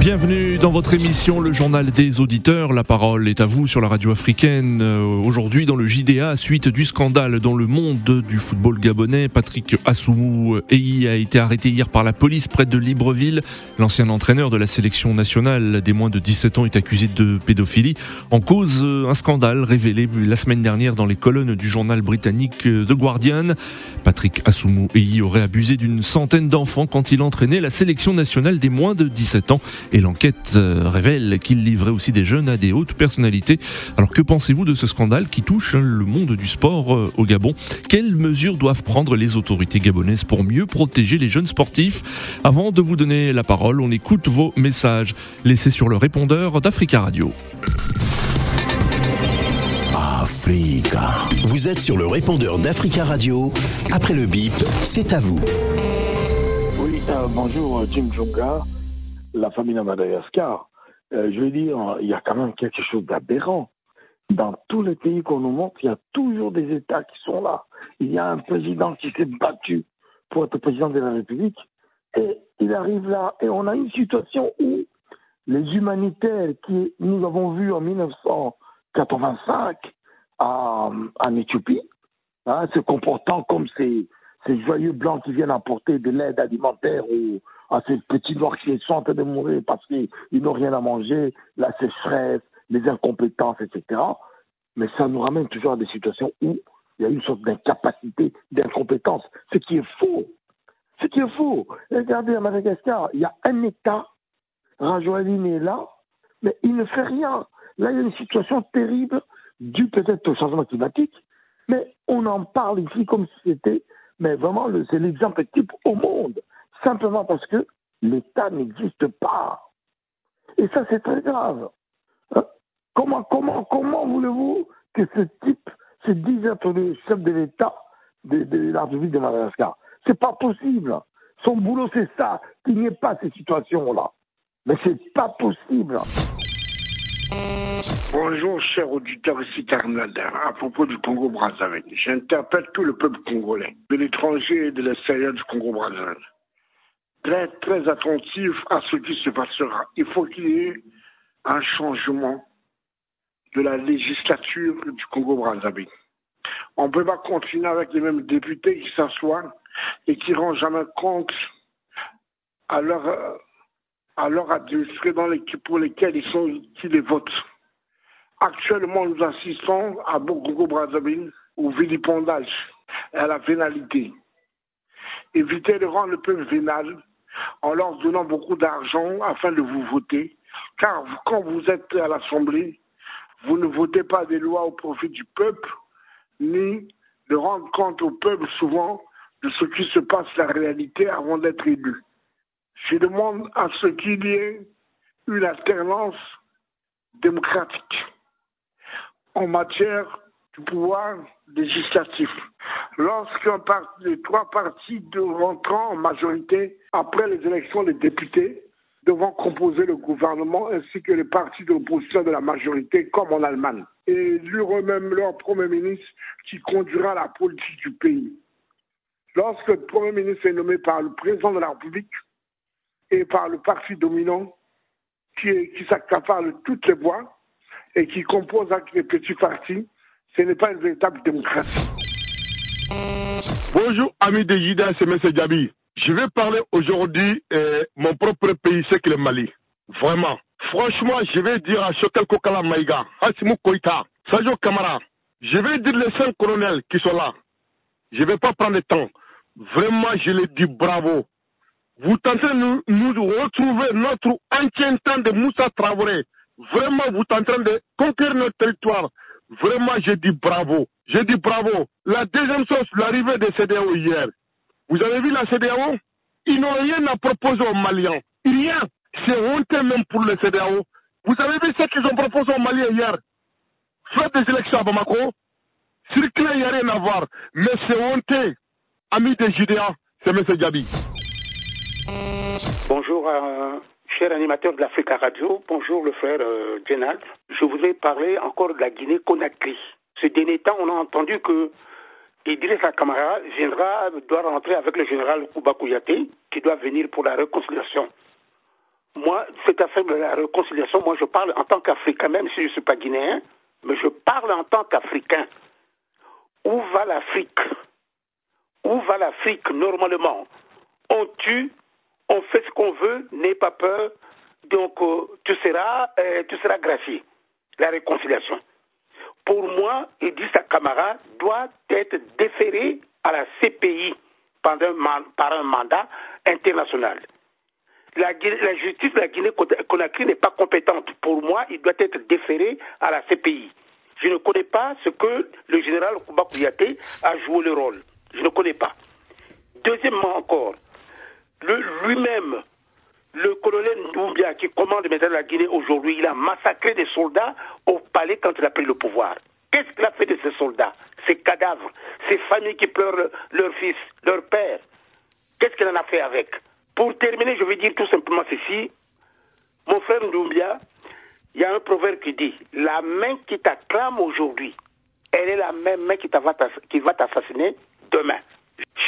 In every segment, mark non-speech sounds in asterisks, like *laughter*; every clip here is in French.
Bienvenue dans votre émission Le Journal des Auditeurs. La parole est à vous sur la radio africaine. Euh, Aujourd'hui dans le JDA, suite du scandale dans le monde du football gabonais, Patrick Assoumou Eyi a été arrêté hier par la police près de Libreville. L'ancien entraîneur de la sélection nationale des moins de 17 ans est accusé de pédophilie. En cause, euh, un scandale révélé la semaine dernière dans les colonnes du journal britannique euh, The Guardian. Patrick Assoumou Eyi aurait abusé d'une centaine d'enfants quand il entraînait la sélection nationale des moins de 17 ans et l'enquête euh, révèle qu'il livrait aussi des jeunes à des hautes personnalités. Alors que pensez-vous de ce scandale qui touche hein, le monde du sport euh, au Gabon? Quelles mesures doivent prendre les autorités gabonaises pour mieux protéger les jeunes sportifs? Avant de vous donner la parole, on écoute vos messages laissés sur le répondeur d'Africa Radio. Africa. Vous êtes sur le répondeur d'Africa Radio. Après le bip, c'est à vous. Oui, euh, bonjour Jim Jonga, la famille de Madagascar. Euh, je veux dire, il y a quand même quelque chose d'aberrant. Dans tous les pays qu'on nous montre, il y a toujours des États qui sont là. Il y a un président qui s'est battu pour être président de la République et il arrive là et on a une situation où les humanitaires qui nous avons vus en 1985 à- en Éthiopie, hein, se comportant comme ces, ces joyeux blancs qui viennent apporter de l'aide alimentaire ou à ces petits noirs qui sont en train de mourir parce qu'ils n'ont rien à manger, la sécheresse, les incompétences, etc. Mais ça nous ramène toujours à des situations où il y a une sorte d'incapacité, d'incompétence, ce qui est faux. Ce qui est faux. Regardez à Madagascar, il y a un État, Rajoeline est là, mais il ne fait rien. Là, il y a une situation terrible due peut-être au changement climatique, mais on en parle ici comme si c'était, mais vraiment, c'est l'exemple type au monde, simplement parce que l'État n'existe pas. Et ça, c'est très grave. Hein? Comment, comment, comment voulez-vous que ce type se dise être le chef de l'État de, de la de Madagascar? C'est pas possible. Son boulot, c'est ça, qu'il n'y ait pas ces situations-là. Mais c'est pas possible. Bonjour, cher auditeur, ici Ternader. À propos du Congo-Brazzaville, j'interpelle tout le peuple congolais, de l'étranger et de l'extérieur du Congo-Brazzaville. Très, très attentif à ce qui se passera. Il faut qu'il y ait un changement de la législature du Congo-Brazzaville. On ne peut pas continuer avec les mêmes députés qui s'assoient et qui ne rendent jamais compte à leur, à leur administrés dans pour lesquels ils sont, qui les votent. Actuellement, nous assistons à Congo Brazzaville au vilipendage et à la vénalité. Évitez de rendre le peuple vénal en leur donnant beaucoup d'argent afin de vous voter, car quand vous êtes à l'Assemblée, vous ne votez pas des lois au profit du peuple, ni de rendre compte au peuple souvent de ce qui se passe la réalité avant d'être élu. Je demande à ce qu'il y ait une alternance démocratique en matière du pouvoir législatif. Lorsqu'un les trois partis de rentrant en majorité après les élections des députés devant composer le gouvernement ainsi que les partis de l'opposition de la majorité comme en Allemagne et élire eux-mêmes leur Premier ministre qui conduira la politique du pays. Lorsque le Premier ministre est nommé par le président de la République et par le parti dominant qui, qui s'accapare de toutes les voix et qui compose avec les petits partis, ce n'est pas une véritable démocratie. Bonjour, amis de Jida, c'est M. Djabi. Je vais parler aujourd'hui euh, mon propre pays, c'est le Mali. Vraiment. Franchement, je vais dire à Chokel Kokala Maïga, Hassimou Koïta, Sajo Kamara, je vais dire les cinq colonels qui sont là. Je ne vais pas prendre le temps. Vraiment, je les dis bravo. Vous tentez de nous, nous retrouver notre ancien temps de Moussa Traoré. Vraiment, vous êtes en train de conquérir notre territoire. Vraiment, je dis bravo. Je dis bravo. La deuxième chose, l'arrivée des CDAO hier. Vous avez vu la CDAO Ils n'ont rien à proposer aux Maliens. Rien. C'est honteux même pour les CDAO. Vous avez vu ce qu'ils ont proposé aux Maliens hier? Faire des élections à Bamako Circuler, il n'y a rien à voir. Mais c'est honteux. Amis des JDA, c'est M. Gabi. Bonjour, euh, cher animateur de l'Africa Radio. Bonjour, le frère euh, Jenald. Je voudrais parler encore de la Guinée-Conakry. Ces derniers temps, on a entendu que Idrissa Kamara viendra, doit rentrer avec le général Kouba Kouyaté, qui doit venir pour la réconciliation. Moi, cette affaire de la réconciliation, moi je parle en tant qu'Africain, même si je ne suis pas guinéen, mais je parle en tant qu'Africain. Où va l'Afrique? Où va l'Afrique normalement? On tue, on fait ce qu'on veut, n'aie pas peur, donc euh, tu seras, euh, tu gracié. La réconciliation. Pour moi, Idrissa Kamara doit être déféré à la CPI par un mandat international. La, la, justice de la Guinée-Conakry n'est pas compétente. Pour moi, il doit être déféré à la CPI. Je ne connais pas ce que le général Kouba Kouyaté a joué le rôle. Je ne connais pas. Deuxièmement encore, lui-même, le colonel Ndoumbia, qui commande maintenant la Guinée aujourd'hui, il a massacré des soldats au palais quand il a pris le pouvoir. Qu'est-ce qu'il a fait de ces soldats, ces cadavres, ces familles qui pleurent leur fils, leur père? Qu'est-ce qu'il en a fait avec? Pour terminer, je vais dire tout simplement ceci. Mon frère Ndoumbia, il y a un proverbe qui dit La main qui t'acclame aujourd'hui, elle est la même main qui va t'assassiner demain.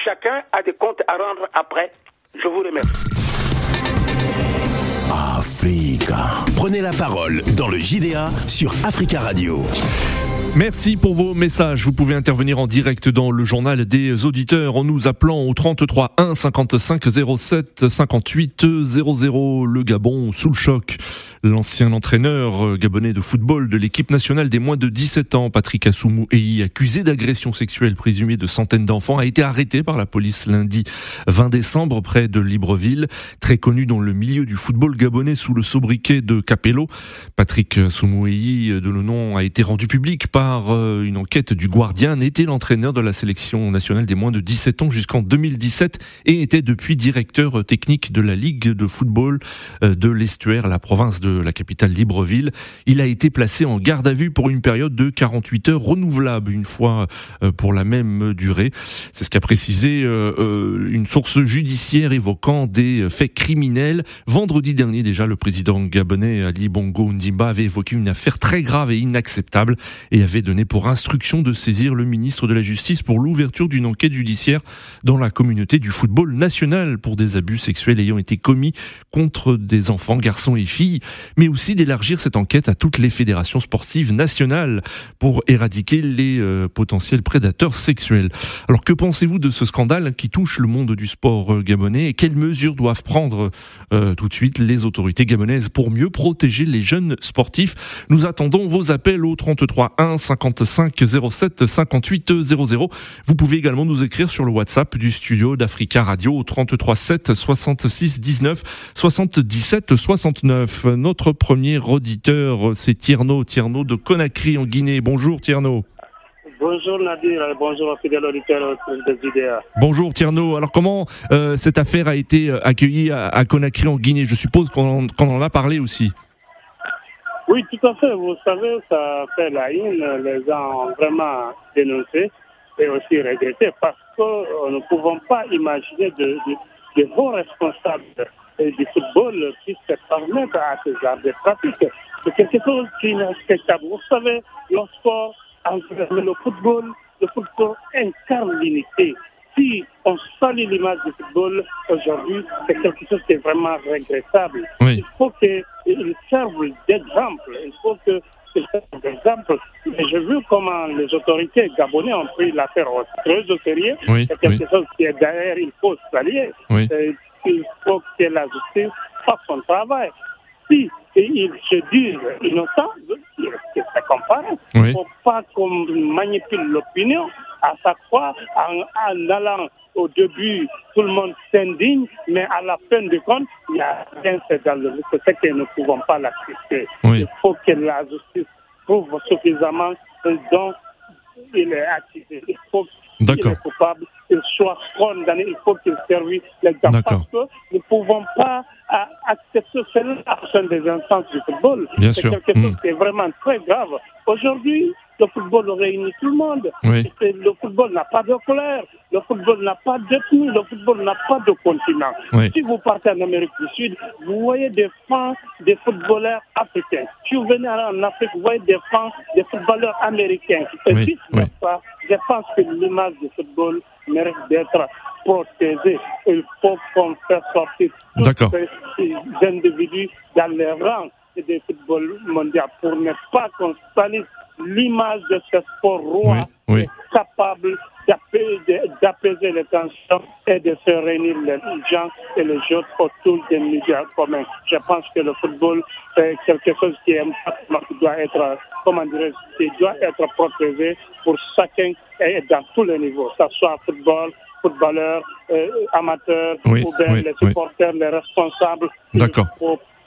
Chacun a des comptes à rendre après. Je vous remercie. Africa. Prenez la parole dans le JDA sur Africa Radio. Merci pour vos messages. Vous pouvez intervenir en direct dans le journal des auditeurs en nous appelant au 33 1 55 07 58 00. Le Gabon sous le choc. L'ancien entraîneur euh, gabonais de football de l'équipe nationale des moins de 17 ans, Patrick Assoumou Eyi, accusé d'agression sexuelle présumée de centaines d'enfants, a été arrêté par la police lundi 20 décembre près de Libreville, très connu dans le milieu du football gabonais sous le sobriquet de Capello. Patrick Assoumou Eyi, de le nom, a été rendu public par euh, une enquête du Guardian, était l'entraîneur de la sélection nationale des moins de 17 ans jusqu'en 2017 et était depuis directeur technique de la Ligue de football euh, de l'Estuaire, la province de la capitale Libreville. Il a été placé en garde à vue pour une période de 48 heures renouvelable une fois euh, pour la même durée. C'est ce qu'a précisé euh, euh, une source judiciaire évoquant des faits criminels. Vendredi dernier déjà, le président gabonais Ali Bongo Ndimba avait évoqué une affaire très grave et inacceptable et avait donné pour instruction de saisir le ministre de la Justice pour l'ouverture d'une enquête judiciaire dans la communauté du football national pour des abus sexuels ayant été commis contre des enfants, garçons et filles mais aussi d'élargir cette enquête à toutes les fédérations sportives nationales pour éradiquer les euh, potentiels prédateurs sexuels. Alors que pensez-vous de ce scandale qui touche le monde du sport euh, gabonais et quelles mesures doivent prendre euh, tout de suite les autorités gabonaises pour mieux protéger les jeunes sportifs? Nous attendons vos appels au 33 1 55 07 58 00. Vous pouvez également nous écrire sur le WhatsApp du studio d'Africa Radio au 33 7 66 19 77 69. Notre premier auditeur, c'est Tierno, Tierno de Conakry en Guinée. Bonjour Tierno. Bonjour Nadir, bonjour fidèle auditeur des IDEA. Bonjour Tierno, alors comment euh, cette affaire a été euh, accueillie à, Conakry en Guinée? Je suppose qu'on en, a parlé aussi. Oui, tout à fait. Vous savez, ça fait la une. Les gens ont vraiment dénoncé et aussi regretté parce que euh, nous ne pouvons pas imaginer de, de, de hauts responsables du football puisse se permettre à ce genre de pratiques. C'est quelque chose qui est inacceptable. Vous savez, le sport, le football, le football incarne l'unité. Si on salue l'image du football aujourd'hui, c'est quelque chose qui est vraiment regrettable. Il faut qu'il serve d'exemple. Il faut que d'exemple. Et j'ai vu comment les autorités gabonaises ont pris l'affaire très au sérieux. c'est quelque chose qui est derrière, il faut s'allier il faut que la justice fasse son travail. Si ils se disent innocents, que ça comparaît. Il ne faut pas qu'on manipule l'opinion à chaque fois en, allant au début, tout le monde s'indigne, mais à la fin du compte, il n'y a rien, c'est dans le c'est ce que nous ne pouvons pas l'accepter. Il faut que la justice prouve suffisamment dont il est accusé. Il faut qu'il est coupable qu'il soit condamné, il faut qu'il serve l'exemple. Parce que nous ne pouvons pas accepter cela à des instances du football. C'est quelque chose hmm. qui est vraiment très grave. Aujourd'hui, le football réunit tout le monde. Le football n'a pas de colère, le football n'a pas d'ethnie, le football n'a pas de continent. Si vous partez en Amérique du Sud, vous voyez des fans des footballeurs africains. Si vous venez en Afrique, vous voyez des fans des footballeurs américains. Et vice je pense que l'image du football mérite d'être protégée. Il faut qu'on fasse sortir tous ces individus dans les rangs des football mondial pour ne pas qu'on salisse l'image de ce sport roi capable d'apaiser les tensions et de faire réunir les gens et les autres autour des médias communs. Je pense que le football, c'est quelque chose qui, est, qui doit être, comment dire, qui doit être protégé pour chacun et dans tous les niveaux, que ce soit football, footballeurs, euh, amateurs, ou bien les supporters, les responsables. D'accord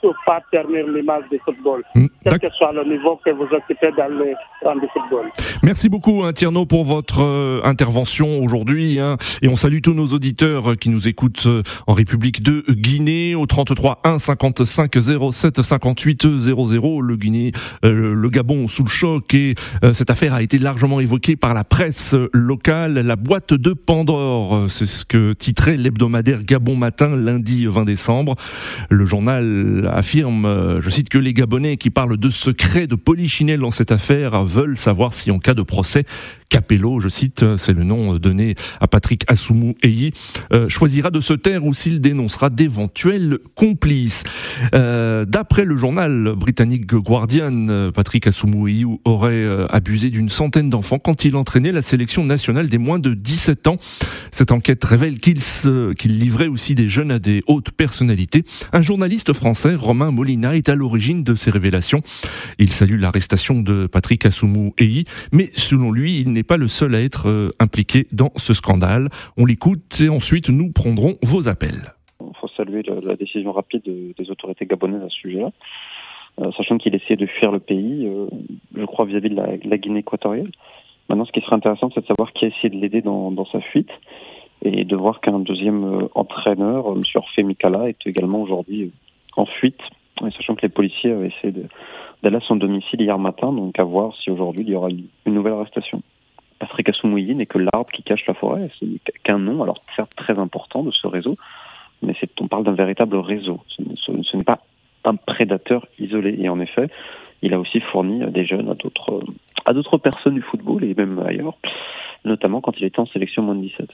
ne pas ternir l'image du football, mm, quel que soit le niveau que vous occupez dans le rang du football. Merci beaucoup, hein, Tierno, pour votre euh, intervention aujourd'hui. Hein, et on salue tous nos auditeurs euh, qui nous écoutent euh, en République de Guinée au 33 1 55 07 58 00. Le Guinée, le Gabon sous le choc et cette affaire a été largement évoquée par la presse locale. La boîte de Pandore, c'est ce que titrait l'hebdomadaire Gabon Matin lundi 20 décembre. Le journal affirme, euh, je cite, que les Gabonais qui parlent de secrets de polichinelle dans cette affaire veulent savoir si en cas de procès, Capello, je cite, c'est le nom donné à Patrick Assoumou Eyi, euh, choisira de se taire ou s'il dénoncera d'éventuels complices. Euh, d'après le journal britannique Guardian, Patrick Assoumou Eyi aurait abusé d'une centaine d'enfants quand il entraînait la sélection nationale des moins de 17 ans. Cette enquête révèle qu'il livrait aussi des jeunes à des hautes personnalités. Un journaliste français, Romain Molina est à l'origine de ces révélations. Il salue l'arrestation de Patrick Assoumou Eyi, mais selon lui, il n'est pas le seul à être euh, impliqué dans ce scandale. On l'écoute et ensuite nous prendrons vos appels. Il faut saluer la, décision rapide des autorités gabonaises à ce sujet-là. Euh, sachant qu'il essayait de fuir le pays, euh, je crois, vis-à-vis de la, Guinée équatoriale. Maintenant, ce qui serait intéressant, c'est de savoir qui a essayé de l'aider dans, sa fuite et de voir qu'un deuxième entraîneur, M. Orphée Mikala, est également aujourd'hui en fuite, sachant que les policiers avaient essayé d'aller à son domicile hier matin, donc à voir si aujourd'hui il y aura une nouvelle arrestation. Patrick Assoumoui n'est que l'arbre qui cache la forêt, c'est qu'un nom, alors certes très important de ce réseau, mais on parle d'un véritable réseau. Ce, n'est pas un prédateur isolé. Et en effet, il a aussi fourni des jeunes à d'autres, à d'autres personnes du football et même ailleurs, notamment quand il était en sélection moins de 17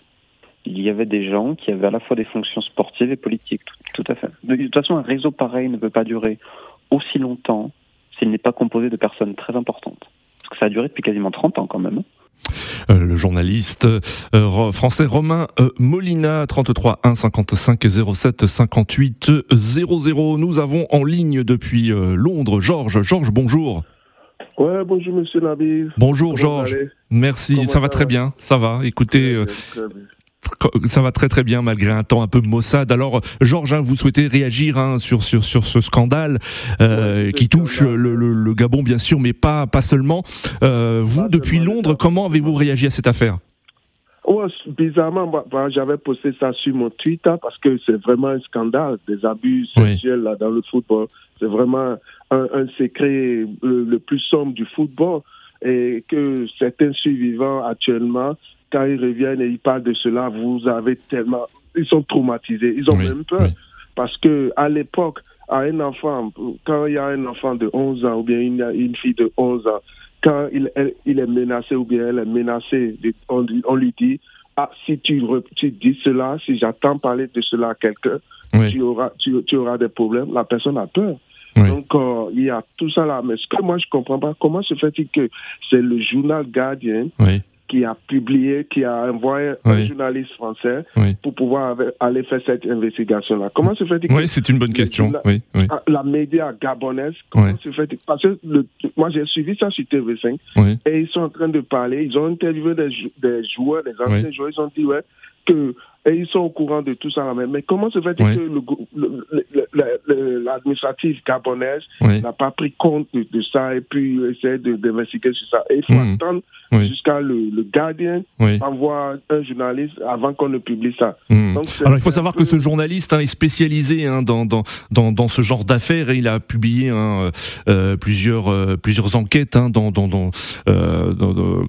il y avait des gens qui avaient à la fois des fonctions sportives et politiques. Tout, à fait. De, toute façon, un réseau pareil ne peut pas durer aussi longtemps s'il n'est pas composé de personnes très importantes. Parce que ça a duré depuis quasiment 30 ans quand même. Euh, le journaliste euh, français Romain euh, Molina 33 1 55 07 58 00 nous avons en ligne depuis Londres Georges Georges bonjour Ouais, bonjour Monsieur Nabi. Bonjour Georges. Merci, ça va très bien, ça va. Écoutez, ça va très très bien malgré un temps un peu maussade. Alors Georges, hein, vous souhaitez réagir hein, sur, sur sur ce scandale euh, qui touche le, le, Gabon bien sûr, mais pas pas seulement. Euh, vous depuis Londres, comment avez-vous réagi à cette affaire? Ouais, bizarrement, j'avais posté ça sur mon Twitter parce que c'est vraiment un scandale, des abus sexuels là, dans le football. C'est vraiment un, un secret le, le, plus sombre du football et que certains survivants actuellement quand ils reviennent et ils parlent de cela, vous avez tellement, ils sont traumatisés, ils ont même peur. Parce que à l'époque, à un enfant, quand il y a un enfant de 11 ans ou bien une, une fille de 11 ans, quand il, il est menacé ou bien elle est menacée, on, lui dit, ah, si tu, tu dis cela, si j'attends parler de cela à quelqu'un, tu, auras, tu, tu, auras des problèmes. La personne a peur. Donc, euh, il y a tout ça là. Mais ce que moi, je comprends pas, comment se fait-il que c'est le journal Guardian qui a publié, qui a envoyé un journaliste français pour pouvoir aller faire cette investigation-là. Comment se fait-il Oui, c'est une bonne question. oui, ah, La média gabonaise, comment se fait Parce que moi, j'ai suivi ça sur TV5 et ils sont en train de parler. Ils ont interviewé des, des joueurs, des anciens joueurs. Ils ont dit, ouais, que et ils sont au courant de tout ça. Mais comment se fait-il que l'administratif gabonaise n'a pas pris compte de, ça et puis essayer d'investiguer sur ça? Et il faut hmm. attendre jusqu'à le, le, Guardian envoie un journaliste avant qu'on ne publie ça. Hmm. Alors il faut savoir que ce journaliste hein, est spécialisé hein, dans, dans, dans, dans, ce genre d'affaires et il a publié hein, euh, plusieurs, euh, plusieurs enquêtes dans, dans, dans, euh,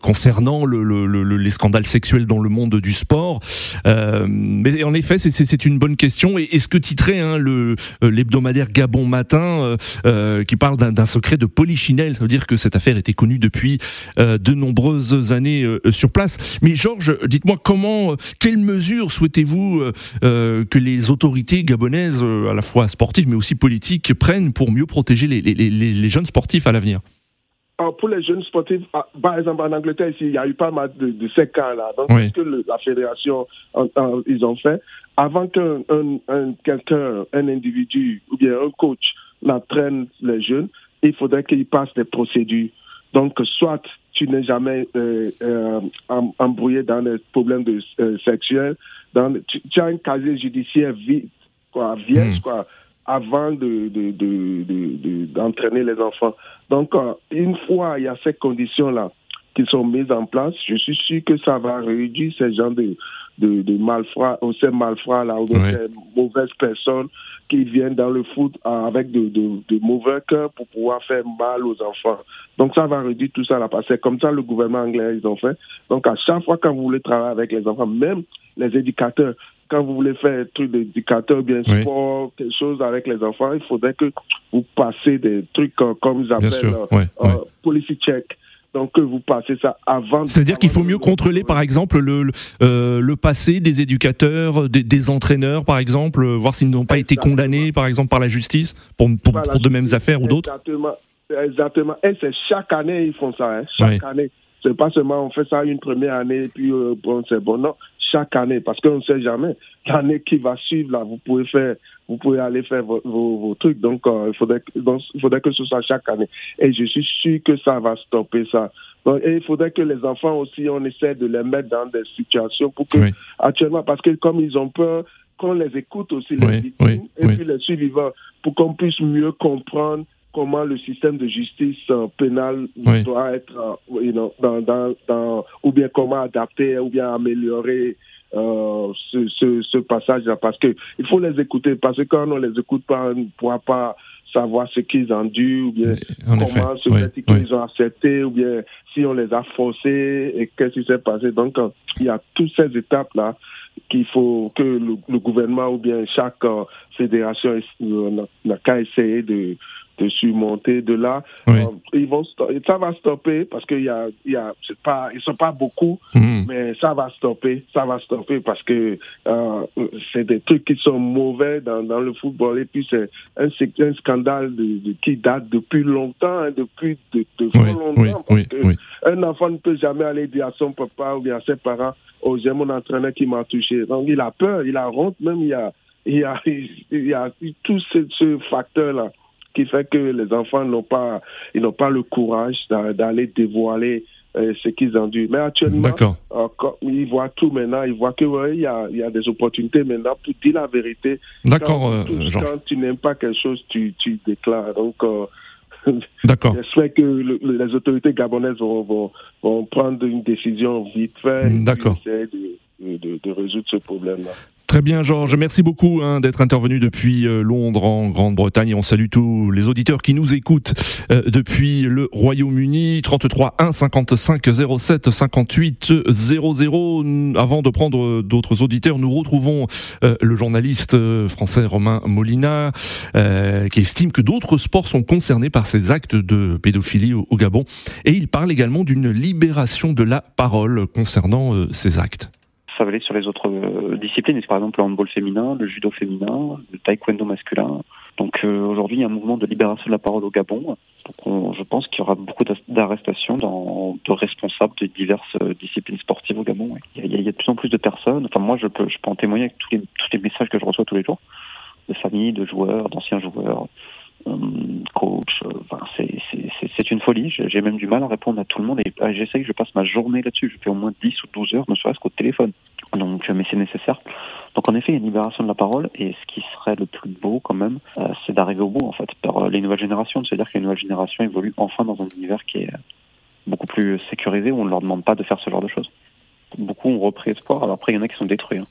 concernant le, le, les scandales sexuels dans le monde du sport. Euh, mais en effet, c'est une bonne question. Et, ce que titrait hein, le l'hebdomadaire Gabon Matin, qui parle d'un secret de polichinelle, ça veut dire que cette affaire était connue depuis de nombreuses années sur place. Mais Georges, dites-moi comment, quelles mesures souhaitez-vous que les autorités gabonaises, à la fois sportives mais aussi politiques, prennent pour mieux protéger les jeunes sportifs à l'avenir? Pour les jeunes sportifs, ah, par exemple en Angleterre, ici, il y a eu pas mal de, ces cas-là. Donc, ce que la fédération, ils ont fait, avant qu'un un, quelqu'un, un individu ou bien un coach n'entraîne les jeunes, il faudrait qu'il passe des procédures. Donc, soit tu n'es jamais euh, euh, embrouillé dans des problèmes de, euh, sexuels, dans, tu, as un casier judiciaire vide, quoi, vierge, hmm. quoi avant de, d'entraîner les enfants. Donc, euh, une fois il y a ces conditions-là qui sont mises en place, je suis sûr que ça va réduire ces gens de, de, de malfrats, ou ces malfrats là, ou ces mauvaises personnes qui viennent dans le foot euh, avec de, de, de, mauvais cœurs pour pouvoir faire mal aux enfants. Donc ça va réduire tout ça là, que comme ça le gouvernement anglais ils ont fait. Donc à chaque fois quand vous voulez travailler avec les enfants, même les éducateurs, quand vous voulez faire un truc d'éducateur, bien sport, quelque chose avec les enfants, il faudrait que vous passez des trucs euh, comme ils appellent euh, euh, policy check. Donc que vous passez ça avant. C'est-à-dire qu'il faut mieux contrôler, par exemple, le le passé des éducateurs, des, entraîneurs, par exemple, voir s'ils n'ont pas été condamnés, par exemple, par la justice pour, pour, de mêmes affaires ou d'autres. Exactement, exactement. Et c'est chaque année ils font ça. Hein. Chaque année. C'est pas seulement on fait ça une première année et puis bon c'est bon. Non, chaque année, parce qu'on ne sait jamais. L'année qui va suivre, là, vous pouvez faire, vous pouvez aller faire vos, vos, trucs. Donc, euh, il faudrait, il faudrait que ce soit chaque année. Et je suis sûr que ça va stopper ça. Donc, et il faudrait que les enfants aussi, on essaie de les mettre dans des situations pour que, actuellement, parce que comme ils ont peur, qu'on les écoute aussi, les victimes, et puis les suivants, pour qu'on puisse mieux comprendre comment le système de justice euh, pénale doit être, euh, dans, dans, dans, ou bien comment adapter, ou bien améliorer euh, ce, ce, ce passage-là. Parce que il faut les écouter, parce que quand on ne les écoute pas, on ne pourra pas savoir ce qu'ils ont dû, ou bien comment ce qu'ils ont accepté, ou bien si on les a forcés, et qu'est-ce qui s'est passé. Donc, il y a toutes ces étapes-là qu'il faut que le, gouvernement ou bien chaque fédération n'a qu'à essayer de, de surmonter de là. Euh, ils vont ça va stopper parce qu'il y a, y a pas, ils sont pas beaucoup, mhm. mais ça va stopper, ça va stopper parce que euh, c'est des trucs qui sont mauvais dans, dans le football et puis c'est un, un scandale de, qui date depuis longtemps, hein, depuis de, longtemps. parce que un enfant ne peut jamais aller dire à son papa ou bien à ses parents, oh j'ai mon entraîneur qui m'a touché. Donc il a peur, il a honte, même il y a il y a, *laughs* il y a tout ce, ce facteur là qui fait que les enfants n'ont pas, ils n'ont pas le courage d'aller dévoiler euh, ce qu'ils ont dû. Mais actuellement, euh, ils voient tout maintenant, ils voient que il y, a, y a des opportunités maintenant pour dire la vérité. D'accord, quand, euh, tu n'aimes pas quelque chose, tu, tu déclares. Donc, *laughs* D'accord. J'espère que les autorités gabonaises vont, vont, prendre une décision vite fait. D'accord. De, de, de, résoudre ce problème-là. Très bien, Georges. Merci beaucoup hein, d'être intervenu depuis euh, Londres, en Grande-Bretagne. Et on salue tous les auditeurs qui nous écoutent euh, depuis le Royaume-Uni. 33 1 55 07 58 00. Avant de prendre d'autres auditeurs, nous retrouvons euh, le journaliste français Romain Molina, qui estime que d'autres sports sont concernés par ces actes de pédophilie au, Gabon. Et il parle également d'une libération de la parole concernant ces actes ça sur les autres euh, disciplines, par exemple le handball féminin, le judo féminin, le taekwondo masculin. Donc euh, aujourd'hui, il y a un mouvement de libération de la parole au Gabon. Je pense qu'il y aura beaucoup d'arrestations de responsables de diverses euh, disciplines sportives au Gabon. Il, y a, de plus en plus de personnes. Enfin moi, je peux, en témoigner avec tous les messages que je reçois tous les jours de familles, de joueurs, d'anciens joueurs, coach. Enfin, c'est une folie. J'ai même du mal à répondre à tout le monde et j'essaye, je passe ma journée là-dessus. Je fais au moins 10 ou 12 heures, ne serait-ce qu'au téléphone. Donc, mais c'est nécessaire. Donc, en effet, il y a une libération de la parole, et ce qui serait le plus beau, quand même, euh, c'est d'arriver au bout, en fait, par euh, les nouvelles générations. C'est-à-dire que les nouvelles générations évoluent enfin dans un univers qui est beaucoup plus sécurisé, où on ne leur demande pas de faire ce genre de choses. Beaucoup ont repris espoir, alors après, il y en a qui sont détruits. Hein.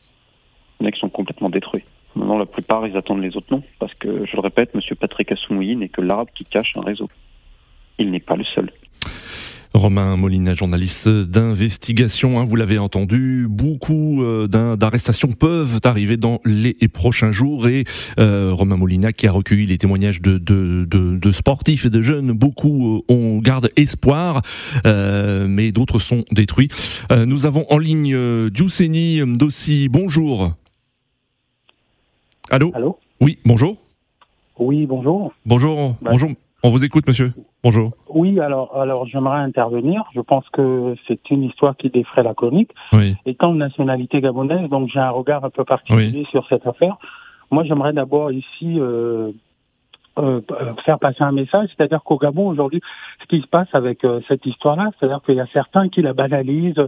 Il y en a qui sont complètement détruits. Maintenant, la plupart, ils attendent les autres non, parce que, je le répète, M. Patrick Assoumoui n'est que l'arbre qui cache un réseau. Il n'est pas le seul. Romain Molina, journaliste d'investigation, hein, vous l'avez entendu, beaucoup euh, d'arrestations peuvent arriver dans les prochains jours et euh, Romain Molina qui a recueilli les témoignages de, de, de, de sportifs et de jeunes, beaucoup euh, ont garde espoir, euh, mais d'autres sont détruits. Euh, nous avons en ligne Giusseni Dossi, bonjour. Allô Allô Oui, bonjour. Oui, bonjour. Bonjour, bah, bonjour. On vous écoute, monsieur. Bonjour. Oui, alors, alors j'aimerais intervenir. Je pense que c'est une histoire qui défraie la chronique. Oui. Étant de nationalité gabonaise, donc j'ai un regard un peu particulier Oui. sur cette affaire. Moi, j'aimerais d'abord ici euh, euh, faire passer un message, c'est-à-dire qu'au Gabon aujourd'hui, ce qui se passe avec euh, cette histoire-là, c'est-à-dire qu'il y a certains qui la banalisent,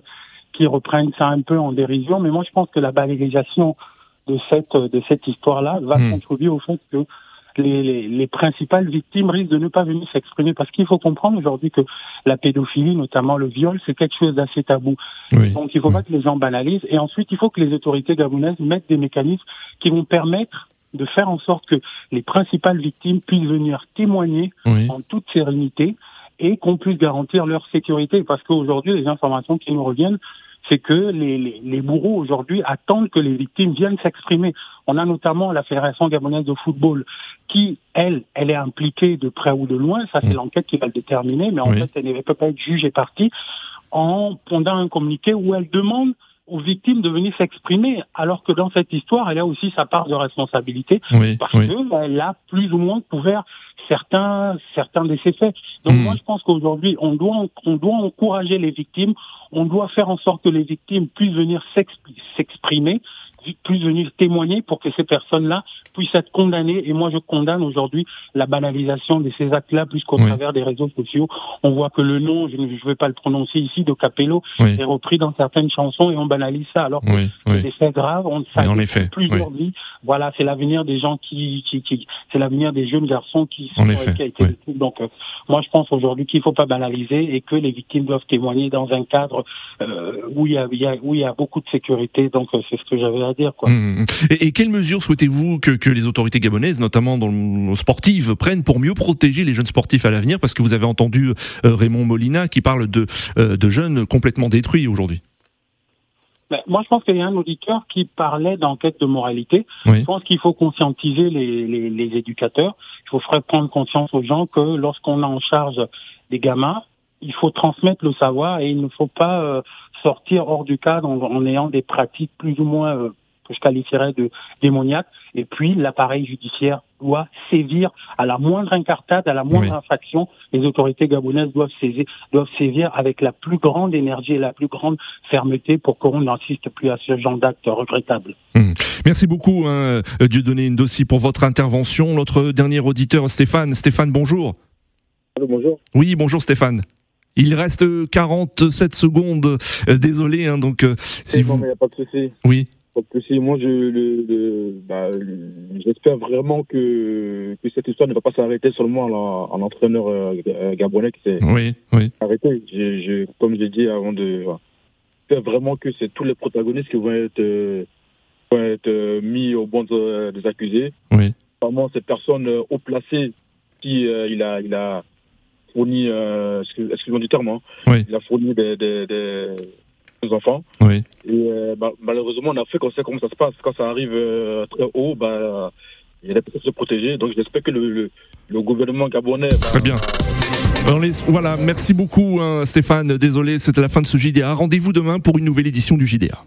qui reprennent ça un peu en dérision, mais moi je pense que la banalisation de cette de cette histoire-là va Hmm. contribuer au fait que les, les, les principales victimes risquent de ne pas venir s'exprimer parce qu'il faut comprendre aujourd'hui que la pédophilie, notamment le viol, c'est quelque chose d'assez tabou. Oui. Donc il ne faut pas que les gens banalisent. Et ensuite, il faut que les autorités gabonaises mettent des mécanismes qui vont permettre de faire en sorte que les principales victimes puissent venir témoigner Oui. en toute sérénité et qu'on puisse garantir leur sécurité. Parce qu'aujourd'hui, les informations qui nous reviennent, c'est que les, les, les bourreaux aujourd'hui attendent que les victimes viennent s'exprimer. On a notamment la Fédération gabonaise de football qui, elle, elle est impliquée de près ou de loin. Ça, c'est l'enquête qui va le déterminer. Mais en Oui. fait, elle ne peut pas être juge et partie en pondant un communiqué où elle demande aux victimes de venir s'exprimer, alors que dans cette histoire, elle a aussi sa part de responsabilité Oui. parce Oui. qu'elle a plus ou moins couvert certains certains de ses faits. Donc Mm. moi, je pense qu'aujourd'hui, on doit on doit encourager les victimes, on doit faire en sorte que les victimes puissent venir s'exp- s'exprimer, puissent venir témoigner pour que ces personnes-là puissent être condamnées. Et moi, je condamne aujourd'hui la banalisation de ces actes-là, puisqu'au Oui. travers des réseaux sociaux, on voit que le nom, je ne je vais pas le prononcer ici, de Capello, Oui. est repris dans certaines chansons et on banalise ça, alors que c'est faits graves. On ne effet, plusieurs vies. Voilà, c'est l'avenir des gens qui, qui, qui c'est l'avenir des jeunes garçons qui sont effet, qui a été. Donc, euh, moi, je pense aujourd'hui qu'il faut pas banaliser et que les victimes doivent témoigner dans un cadre euh, où il y y y a beaucoup de sécurité. Donc, euh, c'est ce que j'avais à dire, quoi. Mmh. Et, et quelles mesures souhaitez-vous que, que les autorités gabonaises, notamment dans le sportives, prennent pour mieux protéger les jeunes sportifs à l'avenir? Parce que vous avez entendu euh, Raymond Molina qui parle de, euh, de jeunes complètement détruits aujourd'hui. Ben, moi, je pense qu'il y a un auditeur qui parlait d'enquête de moralité. Oui. Je pense qu'il faut conscientiser les, les, les éducateurs. Il faut faire prendre conscience aux gens que lorsqu'on a en charge des gamins, il faut transmettre le savoir et il ne faut pas euh, sortir hors du cadre en, en ayant des pratiques plus ou moins euh, que je qualifierais de démoniaques. Et puis, l'appareil judiciaire doit sévir à la moindre incartade, à la moindre Oui. infraction. Les autorités gabonaises doivent saisir, doivent sévir avec la plus grande énergie et la plus grande fermeté pour qu'on n'assiste plus à ce genre d'acte regrettable. Mmh. Merci beaucoup, hein, euh, Dieudonné Ndossi, pour votre intervention. Notre dernier auditeur, Stéphane. Stéphane, bonjour. Allô, bonjour. Oui, bonjour Stéphane. Il reste 47 secondes. Euh, désolé, hein, donc euh, si Non, vous... mais y a pas de souci. Oui. De souci. Moi, je, le, le- bah, le- j'espère vraiment que, que cette histoire ne va pas s'arrêter seulement à l'entraîneur euh, euh, gabonais qui s'est Oui, oui. arrêté. Je, je, comme j'ai dit avant de, j'espère vraiment que c'est tous les protagonistes qui vont être, euh, vont être euh, mis au banc de- des accusés. Oui. Vraiment, ces personnes haut placées qui euh, il a, il a fourni, euh, excuse- excuse-moi du terme, hein, Oui. il a fourni des, des, des, des enfants. Oui. Et euh, bah, malheureusement, en Afrique, on sait comment ça se passe. Quand ça arrive euh, très haut, bah, il y a des personnes se protéger. Donc j'espère que le, le, le gouvernement gabonais va, Très bien. Voilà, merci beaucoup hein, Stéphane. Désolé, c'était la fin de ce JDA. Rendez-vous demain pour une nouvelle édition du JDA.